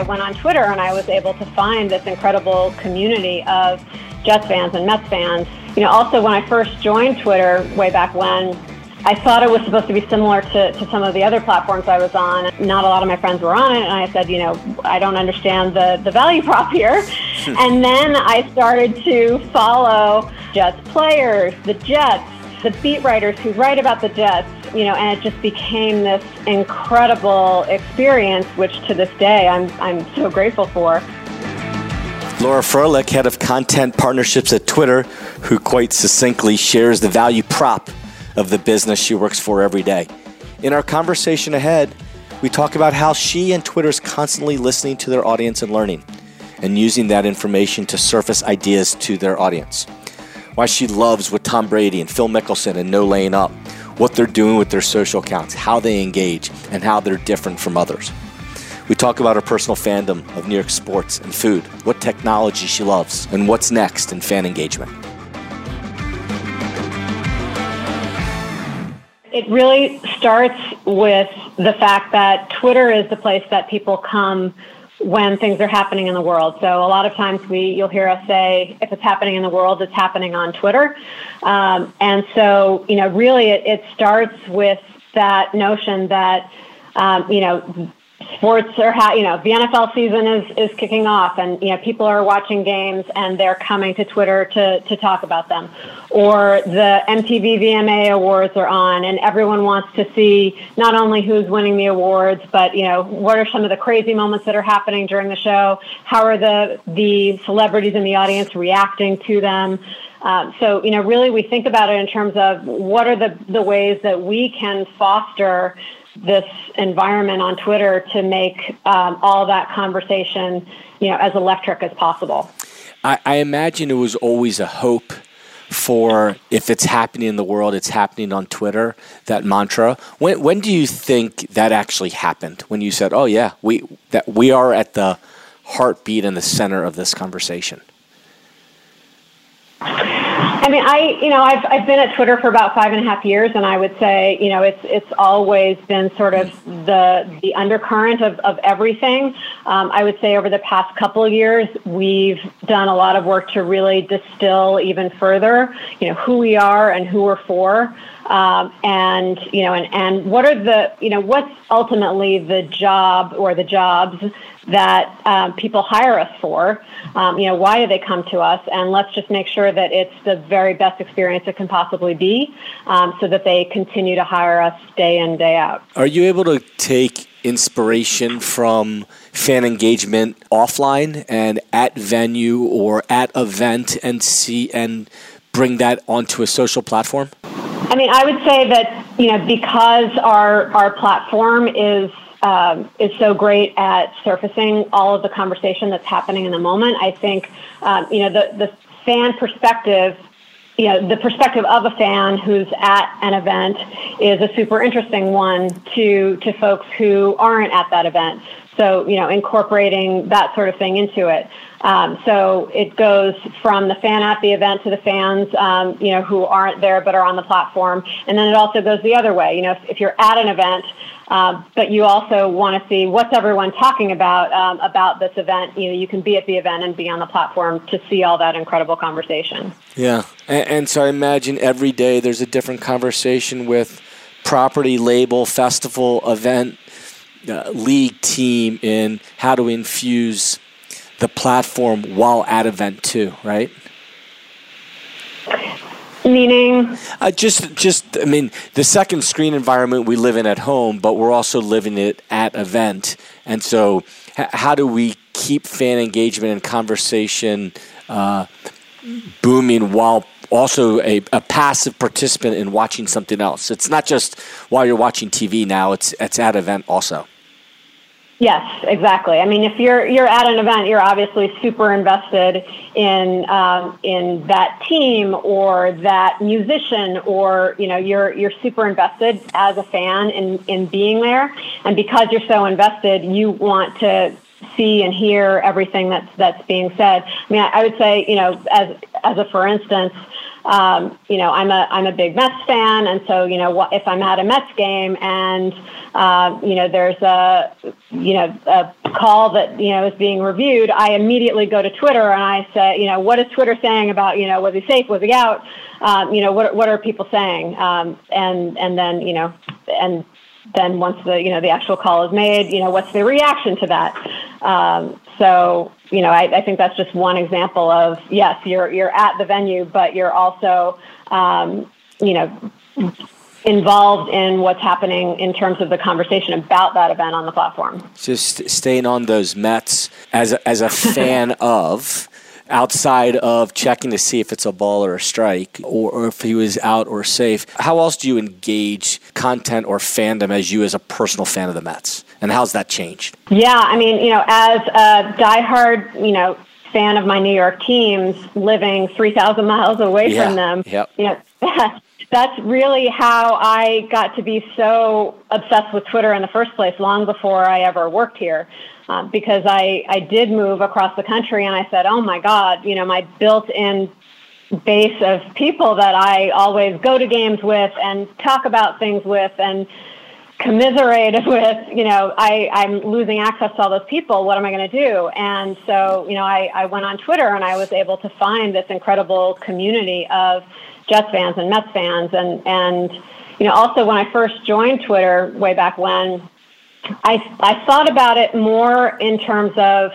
I went on Twitter and I was able to find this incredible community of Jets fans and Mets fans. You know, also when I first joined Twitter way back when, I thought it was supposed to be similar to, to some of the other platforms I was on. Not a lot of my friends were on it, and I said, you know, I don't understand the, the value prop here. Hmm. and then I started to follow Jets players, the Jets, the beat writers who write about the Jets, you know, and it just became this incredible experience, which to this day I'm, I'm so grateful for. Laura Froelich, head of content partnerships at Twitter, who quite succinctly shares the value prop of the business she works for every day. In our conversation ahead, we talk about how she and Twitter is constantly listening to their audience and learning, and using that information to surface ideas to their audience. Why she loves with Tom Brady and Phil Mickelson and No Laying Up, what they're doing with their social accounts, how they engage, and how they're different from others. We talk about her personal fandom of New York sports and food, what technology she loves, and what's next in fan engagement. It really starts with the fact that Twitter is the place that people come when things are happening in the world. So a lot of times we you'll hear us say if it's happening in the world, it's happening on Twitter. Um, and so you know, really, it, it starts with that notion that um, you know sports are ha- you know the NFL season is is kicking off and you know people are watching games and they're coming to Twitter to to talk about them. Or the MTV VMA awards are on and everyone wants to see not only who's winning the awards but you know what are some of the crazy moments that are happening during the show? How are the the celebrities in the audience reacting to them? Um, so, you know, really we think about it in terms of what are the, the ways that we can foster this environment on Twitter to make um, all that conversation, you know, as electric as possible. I, I imagine it was always a hope for if it's happening in the world, it's happening on Twitter. That mantra. When when do you think that actually happened? When you said, "Oh yeah, we that we are at the heartbeat and the center of this conversation." I mean, I you know I've I've been at Twitter for about five and a half years, and I would say you know it's it's always been sort of the the undercurrent of of everything. Um, I would say over the past couple of years, we've done a lot of work to really distill even further, you know, who we are and who we're for. Um, and you know, and, and what are the you know what's ultimately the job or the jobs that um, people hire us for. Um, you know, why do they come to us? And let's just make sure that it's the very best experience it can possibly be, um, so that they continue to hire us day in day out. Are you able to take inspiration from fan engagement offline and at venue or at event and see and bring that onto a social platform? I mean, I would say that you know because our our platform is um, is so great at surfacing all of the conversation that's happening in the moment. I think, um, you know, the, the fan perspective, you know, the perspective of a fan who's at an event is a super interesting one to, to folks who aren't at that event. So, you know, incorporating that sort of thing into it. Um, so it goes from the fan at the event to the fans, um, you know, who aren't there but are on the platform, and then it also goes the other way. You know, if, if you're at an event, um, but you also want to see what's everyone talking about um, about this event. You know, you can be at the event and be on the platform to see all that incredible conversation. Yeah, and, and so I imagine every day there's a different conversation with property, label, festival, event, uh, league team in how to infuse the platform while at event too, right? Meaning? Uh, just, just. I mean, the second screen environment we live in at home, but we're also living it at event. And so, h- how do we keep fan engagement and conversation uh, booming while also a, a, passive participant in watching something else? It's not just while you're watching TV now; it's it's at event also. Yes, exactly. I mean, if you're you're at an event, you're obviously super invested in um, in that team or that musician, or you know, you're you're super invested as a fan in in being there. And because you're so invested, you want to see and hear everything that's that's being said. I mean, I, I would say, you know, as as a for instance, um, you know, I'm a I'm a big Mets fan, and so you know, if I'm at a Mets game and uh, you know there's a you know a call that you know is being reviewed, I immediately go to Twitter and I say, you know, what is Twitter saying about you know was he safe, was he out, um, you know, what what are people saying, um, and and then you know, and then once the you know the actual call is made, you know, what's the reaction to that? Um, so you know, I, I, think that's just one example of yes, you're you're at the venue, but you're also um, you know involved in what's happening in terms of the conversation about that event on the platform. Just staying on those Mets as a, as a fan of outside of checking to see if it's a ball or a strike or, or, if he was out or safe, how else do you engage content or fandom as you as a personal fan of the Mets? And how's that changed? Yeah, I mean, you know, as a diehard, you know, fan of my New York teams living 3,000 miles away yeah, from them, yep. you know, that's really how I got to be so obsessed with Twitter in the first place, long before I ever worked here. Uh, because I, I did move across the country and I said, oh my God, you know, my built in base of people that I always go to games with and talk about things with and commiserate with, you know, I, I'm losing access to all those people. What am I going to do? And so, you know, I, I went on Twitter and I was able to find this incredible community of Jets fans and Mets fans. And, and, you know, also when I first joined Twitter way back when, I, I thought about it more in terms of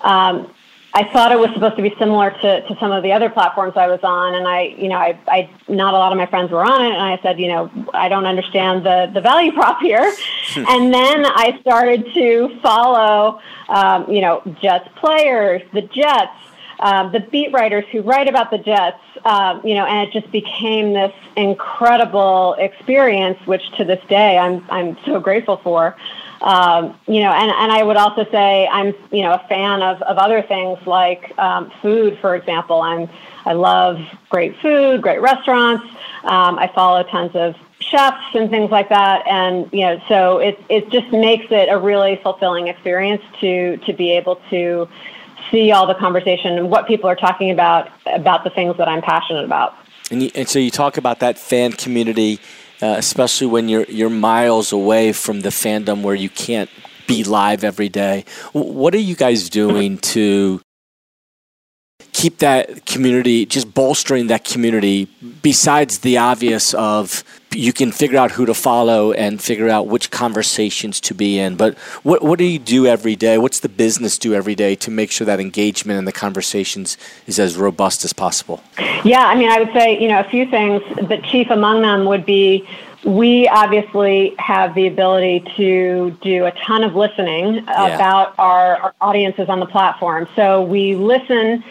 um, I thought it was supposed to be similar to, to some of the other platforms I was on, and I, you know, I, I, not a lot of my friends were on it, and I said, you know, I don't understand the the value prop here, hmm. and then I started to follow, um, you know, Jets players, the Jets, um, the beat writers who write about the Jets, um, you know, and it just became this incredible experience, which to this day I'm I'm so grateful for. Um, you know, and, and I would also say I'm, you know, a fan of, of other things like um, food, for example. I'm, I love great food, great restaurants. Um, I follow tons of chefs and things like that. And, you know, so it, it just makes it a really fulfilling experience to, to be able to see all the conversation and what people are talking about, about the things that I'm passionate about. And, you, and so you talk about that fan community uh, especially when you're you're miles away from the fandom where you can't be live every day. What are you guys doing to keep that community, just bolstering that community, besides the obvious of you can figure out who to follow and figure out which conversations to be in. But what, what do you do every day? What's the business do every day to make sure that engagement and the conversations is as robust as possible? Yeah, I mean, I would say, you know, a few things, but chief among them would be we obviously have the ability to do a ton of listening yeah. about our, our, audiences on the platform. So we listen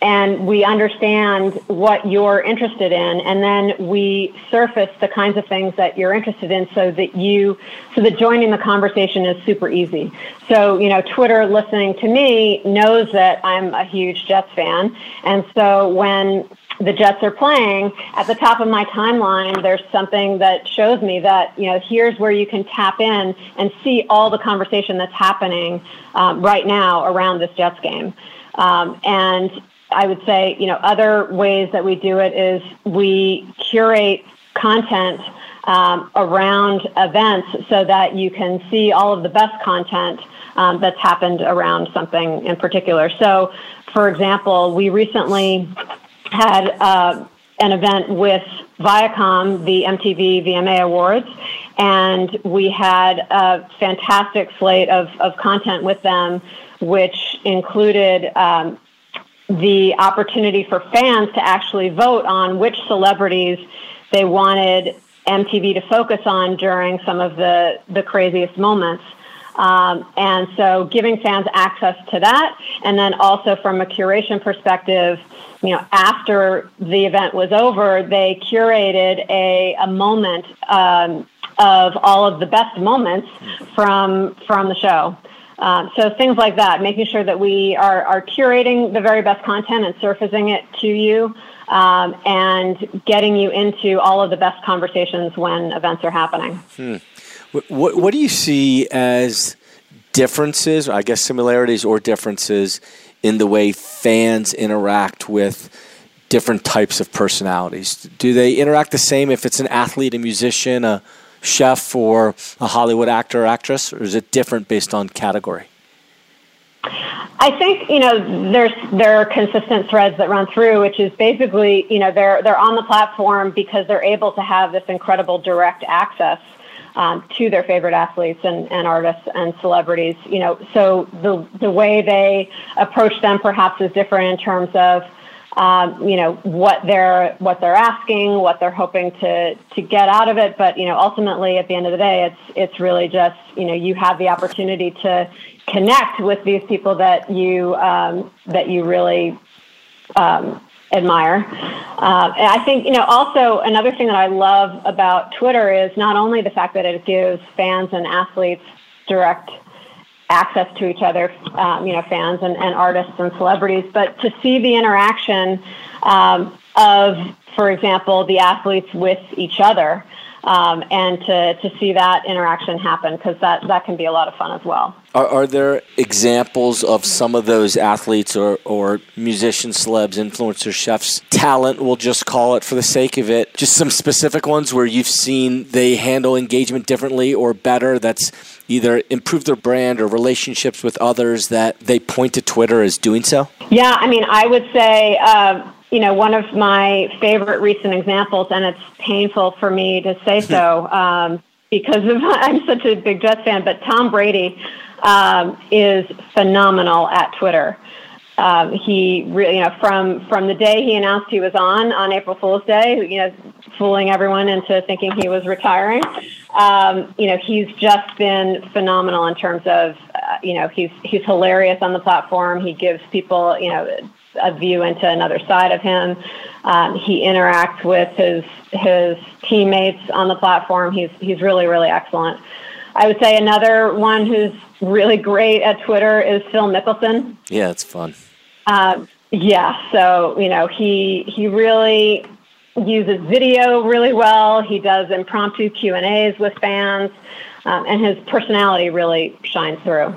and we understand what you're interested in and then we surface the kinds of things that you're interested in so that you so that joining the conversation is super easy so you know twitter listening to me knows that i'm a huge jets fan and so when the Jets are playing, at the top of my timeline, there's something that shows me that, you know, here's where you can tap in and see all the conversation that's happening um, right now around this Jets game. Um, and I would say, you know, other ways that we do it is we curate content um, around events so that you can see all of the best content um, that's happened around something in particular. So, for example, we recently had uh, an event with Viacom, the MTV VMA Awards, and we had a fantastic slate of, of content with them, which included um, the opportunity for fans to actually vote on which celebrities they wanted MTV to focus on during some of the, the craziest moments. Um, and so giving fans access to that, and then also from a curation perspective, you know, after the event was over, they curated a, a moment um, of all of the best moments from from the show. Um, so things like that, making sure that we are, are curating the very best content and surfacing it to you, um, and getting you into all of the best conversations when events are happening. Hmm. What, what do you see as differences, I guess similarities or differences, in the way fans interact with different types of personalities? Do they interact the same if it's an athlete, a musician, a chef, or a Hollywood actor or actress, or is it different based on category? I think you know there's there are consistent threads that run through, which is basically you know they're they're on the platform because they're able to have this incredible direct access um, to their favorite athletes and, and artists and celebrities. You know, so the the way they approach them perhaps is different in terms of um, you know what they're what they're asking, what they're hoping to to get out of it. But you know, ultimately, at the end of the day, it's it's really just you know you have the opportunity to connect with these people that you um, that you really um, admire. Uh, and I think you know also another thing that I love about Twitter is not only the fact that it gives fans and athletes direct access to each other, um, you know, fans and, and artists and celebrities, but to see the interaction um, of, for example, the athletes with each other. Um, and to, to see that interaction happen because that, that can be a lot of fun as well. Are, are there examples of some of those athletes or, or musicians, celebs, influencers, chefs, talent, we'll just call it for the sake of it, just some specific ones where you've seen they handle engagement differently or better that's either improved their brand or relationships with others that they point to Twitter as doing so? Yeah, I mean, I would say. Uh, you know, one of my favorite recent examples, and it's painful for me to say so um, because of, I'm such a big Jets fan, but Tom Brady um, is phenomenal at Twitter. Um, he really, you know, from from the day he announced he was on on April Fool's Day, you know, fooling everyone into thinking he was retiring. Um, you know, he's just been phenomenal in terms of, uh, you know, he's he's hilarious on the platform. He gives people, you know, a view into another side of him. Um, he interacts with his his teammates on the platform. He's he's really really excellent. I would say another one who's really great at Twitter is Phil Mickelson. Yeah, it's fun. Uh, yeah, so you know he he really uses video really well. He does impromptu Q and A's with fans, um, and his personality really shines through.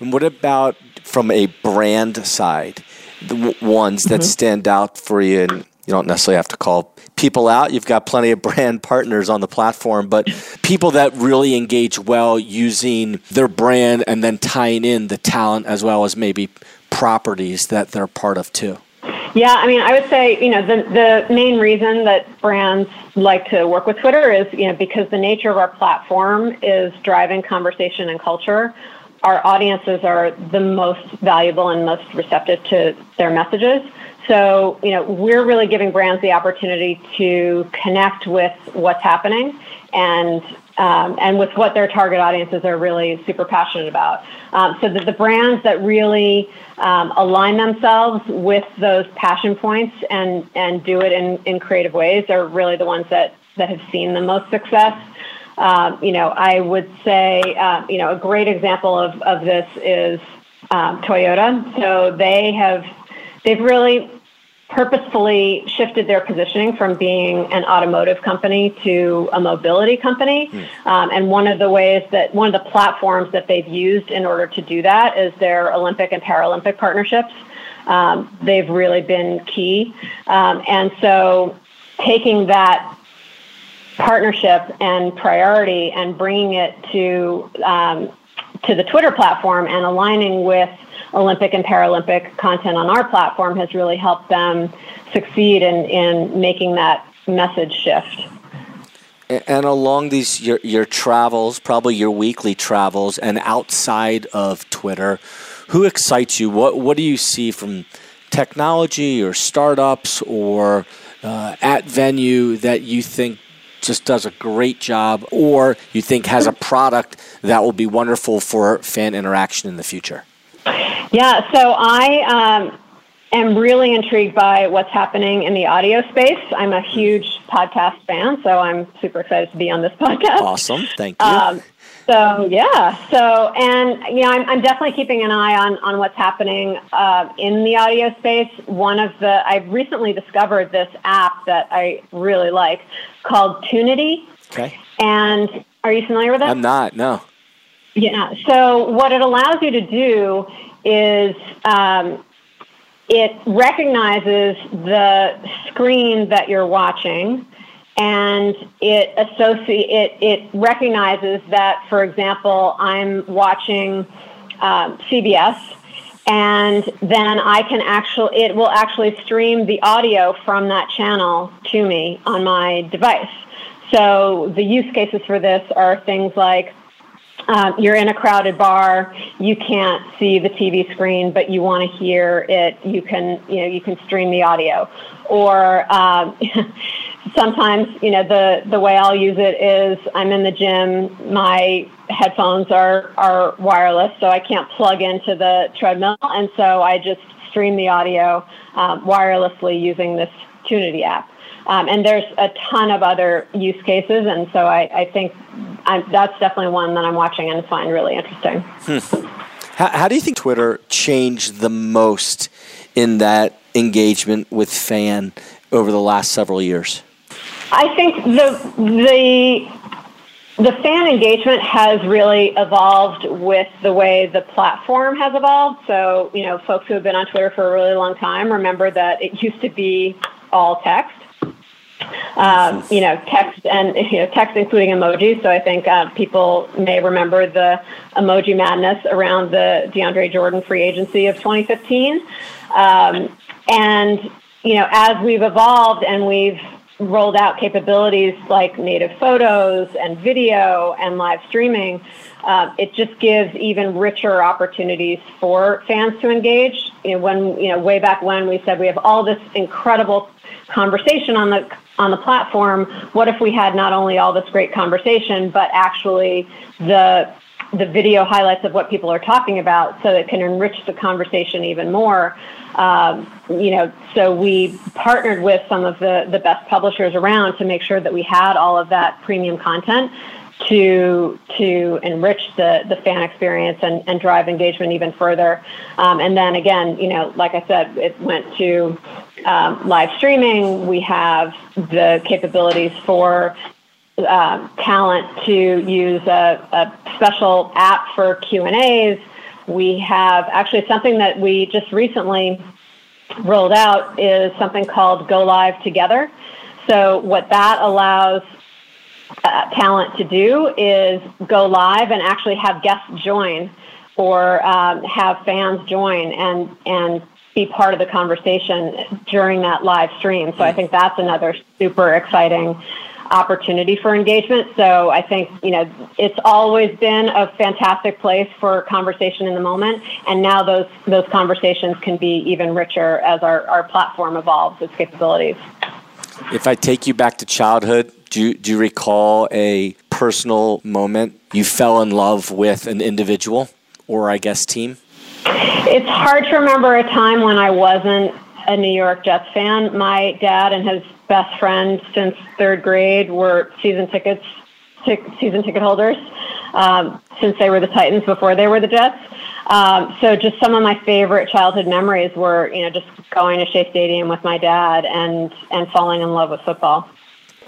And what about from a brand side? The w- ones that mm-hmm. stand out for you, and you don't necessarily have to call people out. You've got plenty of brand partners on the platform, but people that really engage well using their brand and then tying in the talent as well as maybe properties that they're part of too. Yeah, I mean, I would say, you know, the, the main reason that brands like to work with Twitter is, you know, because the nature of our platform is driving conversation and culture. Our audiences are the most valuable and most receptive to their messages. So, you know, we're really giving brands the opportunity to connect with what's happening and um, and with what their target audiences are really super passionate about. Um, so that the brands that really um, align themselves with those passion points and and do it in, in creative ways are really the ones that that have seen the most success. Um, you know, I would say, uh, you know, a great example of, of this is um, Toyota. So they have they've really purposefully shifted their positioning from being an automotive company to a mobility company. Mm. Um, and one of the ways that one of the platforms that they've used in order to do that is their Olympic and Paralympic partnerships. Um, they've really been key. Um, and so taking that partnership and priority and bringing it to um, to the Twitter platform and aligning with Olympic and Paralympic content on our platform has really helped them succeed in, in making that message shift. And along these your your travels, probably your weekly travels, and outside of Twitter, who excites you? What what do you see from technology or startups or uh, at venue that you think just does a great job, or you think has a product that will be wonderful for fan interaction in the future? Yeah, so I um, am really intrigued by what's happening in the audio space. I'm a huge podcast fan, so I'm super excited to be on this podcast. Awesome, thank you. Um, so yeah, so and you know, I'm, I'm, definitely keeping an eye on on what's happening uh, in the audio space. One of the I've recently discovered this app that I really like called Tunity. Okay. And are you familiar with it? I'm not. No. Yeah. So what it allows you to do is um, it recognizes the screen that you're watching and it associate it, it recognizes that for example i'm watching um, cbs and then i can actually it will actually stream the audio from that channel to me on my device so the use cases for this are things like um, you're in a crowded bar, you can't see the TV screen, but you want to hear it. You can, you know, you can stream the audio. Or um, sometimes, you know, the the way I'll use it is I'm in the gym. My headphones are are wireless, so I can't plug into the treadmill, and so I just stream the audio um, wirelessly using this Tunity app. Um, and there's a ton of other use cases, and so I, I think I'm, that's definitely one that I'm watching and find really interesting. Hmm. How, how do you think Twitter changed the most in that engagement with fan over the last several years? I think the the the fan engagement has really evolved with the way the platform has evolved. So, you know, folks who have been on Twitter for a really long time remember that it used to be all text um, you know, text and you know, text including emojis. So I think uh, people may remember the emoji madness around the DeAndre Jordan free agency of 2015. Um, and you know, as we've evolved and we've rolled out capabilities like native photos and video and live streaming, uh, it just gives even richer opportunities for fans to engage. You know, when you know, way back when we said we have all this incredible conversation on the on the platform, what if we had not only all this great conversation, but actually the the video highlights of what people are talking about so it can enrich the conversation even more. Um, you know, so we partnered with some of the, the best publishers around to make sure that we had all of that premium content to to enrich the, the fan experience and, and drive engagement even further. Um, and then again, you know, like I said, it went to um, live streaming. We have the capabilities for uh, talent to use a, a special app for Q and A's. We have actually something that we just recently rolled out is something called Go Live Together. So what that allows uh, talent to do is go live and actually have guests join or um, have fans join and and be part of the conversation during that live stream. So I think that's another super exciting opportunity for engagement. So I think, you know, it's always been a fantastic place for conversation in the moment. And now those those conversations can be even richer as our, our platform evolves its capabilities. If I take you back to childhood, do you, do you recall a personal moment you fell in love with an individual or, I guess, team? It's hard to remember a time when I wasn't a New York Jets fan. My dad and his best friend since third grade were season tickets, season ticket holders um, since they were the Titans before they were the Jets. Um, so just some of my favorite childhood memories were, you know, just going to Shea Stadium with my dad and and falling in love with football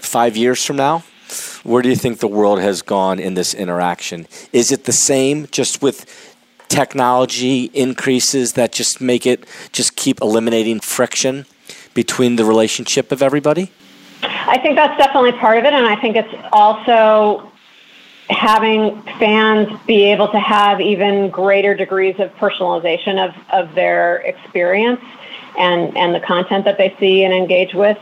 five years from now? Where do you think the world has gone in this interaction? Is it the same, just with technology increases that just make it just keep eliminating friction between the relationship of everybody? I think that's definitely part of it, and I think it's also having fans be able to have even greater degrees of personalization of, of their experience and, and the content that they see and engage with.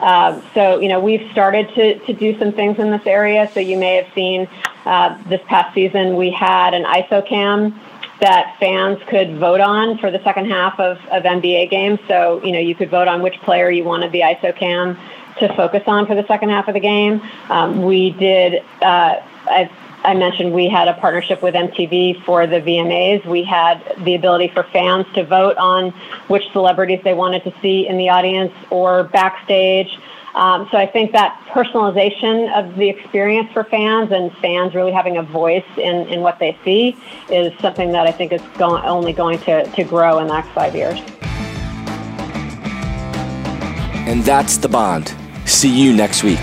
Um, so, you know, we've started to, to do some things in this area. So you may have seen uh, this past season we had an ISO cam that fans could vote on for the second half of, of NBA games. So, you know, you could vote on which player you wanted the ISO cam to focus on for the second half of the game. Um, we did, uh, I I mentioned we had a partnership with MTV for the VMAs. We had the ability for fans to vote on which celebrities they wanted to see in the audience or backstage. Um, so I think that personalization of the experience for fans and fans really having a voice in, in what they see is something that I think is going, only going to, to grow in the next five years. And that's the bond. See you next week.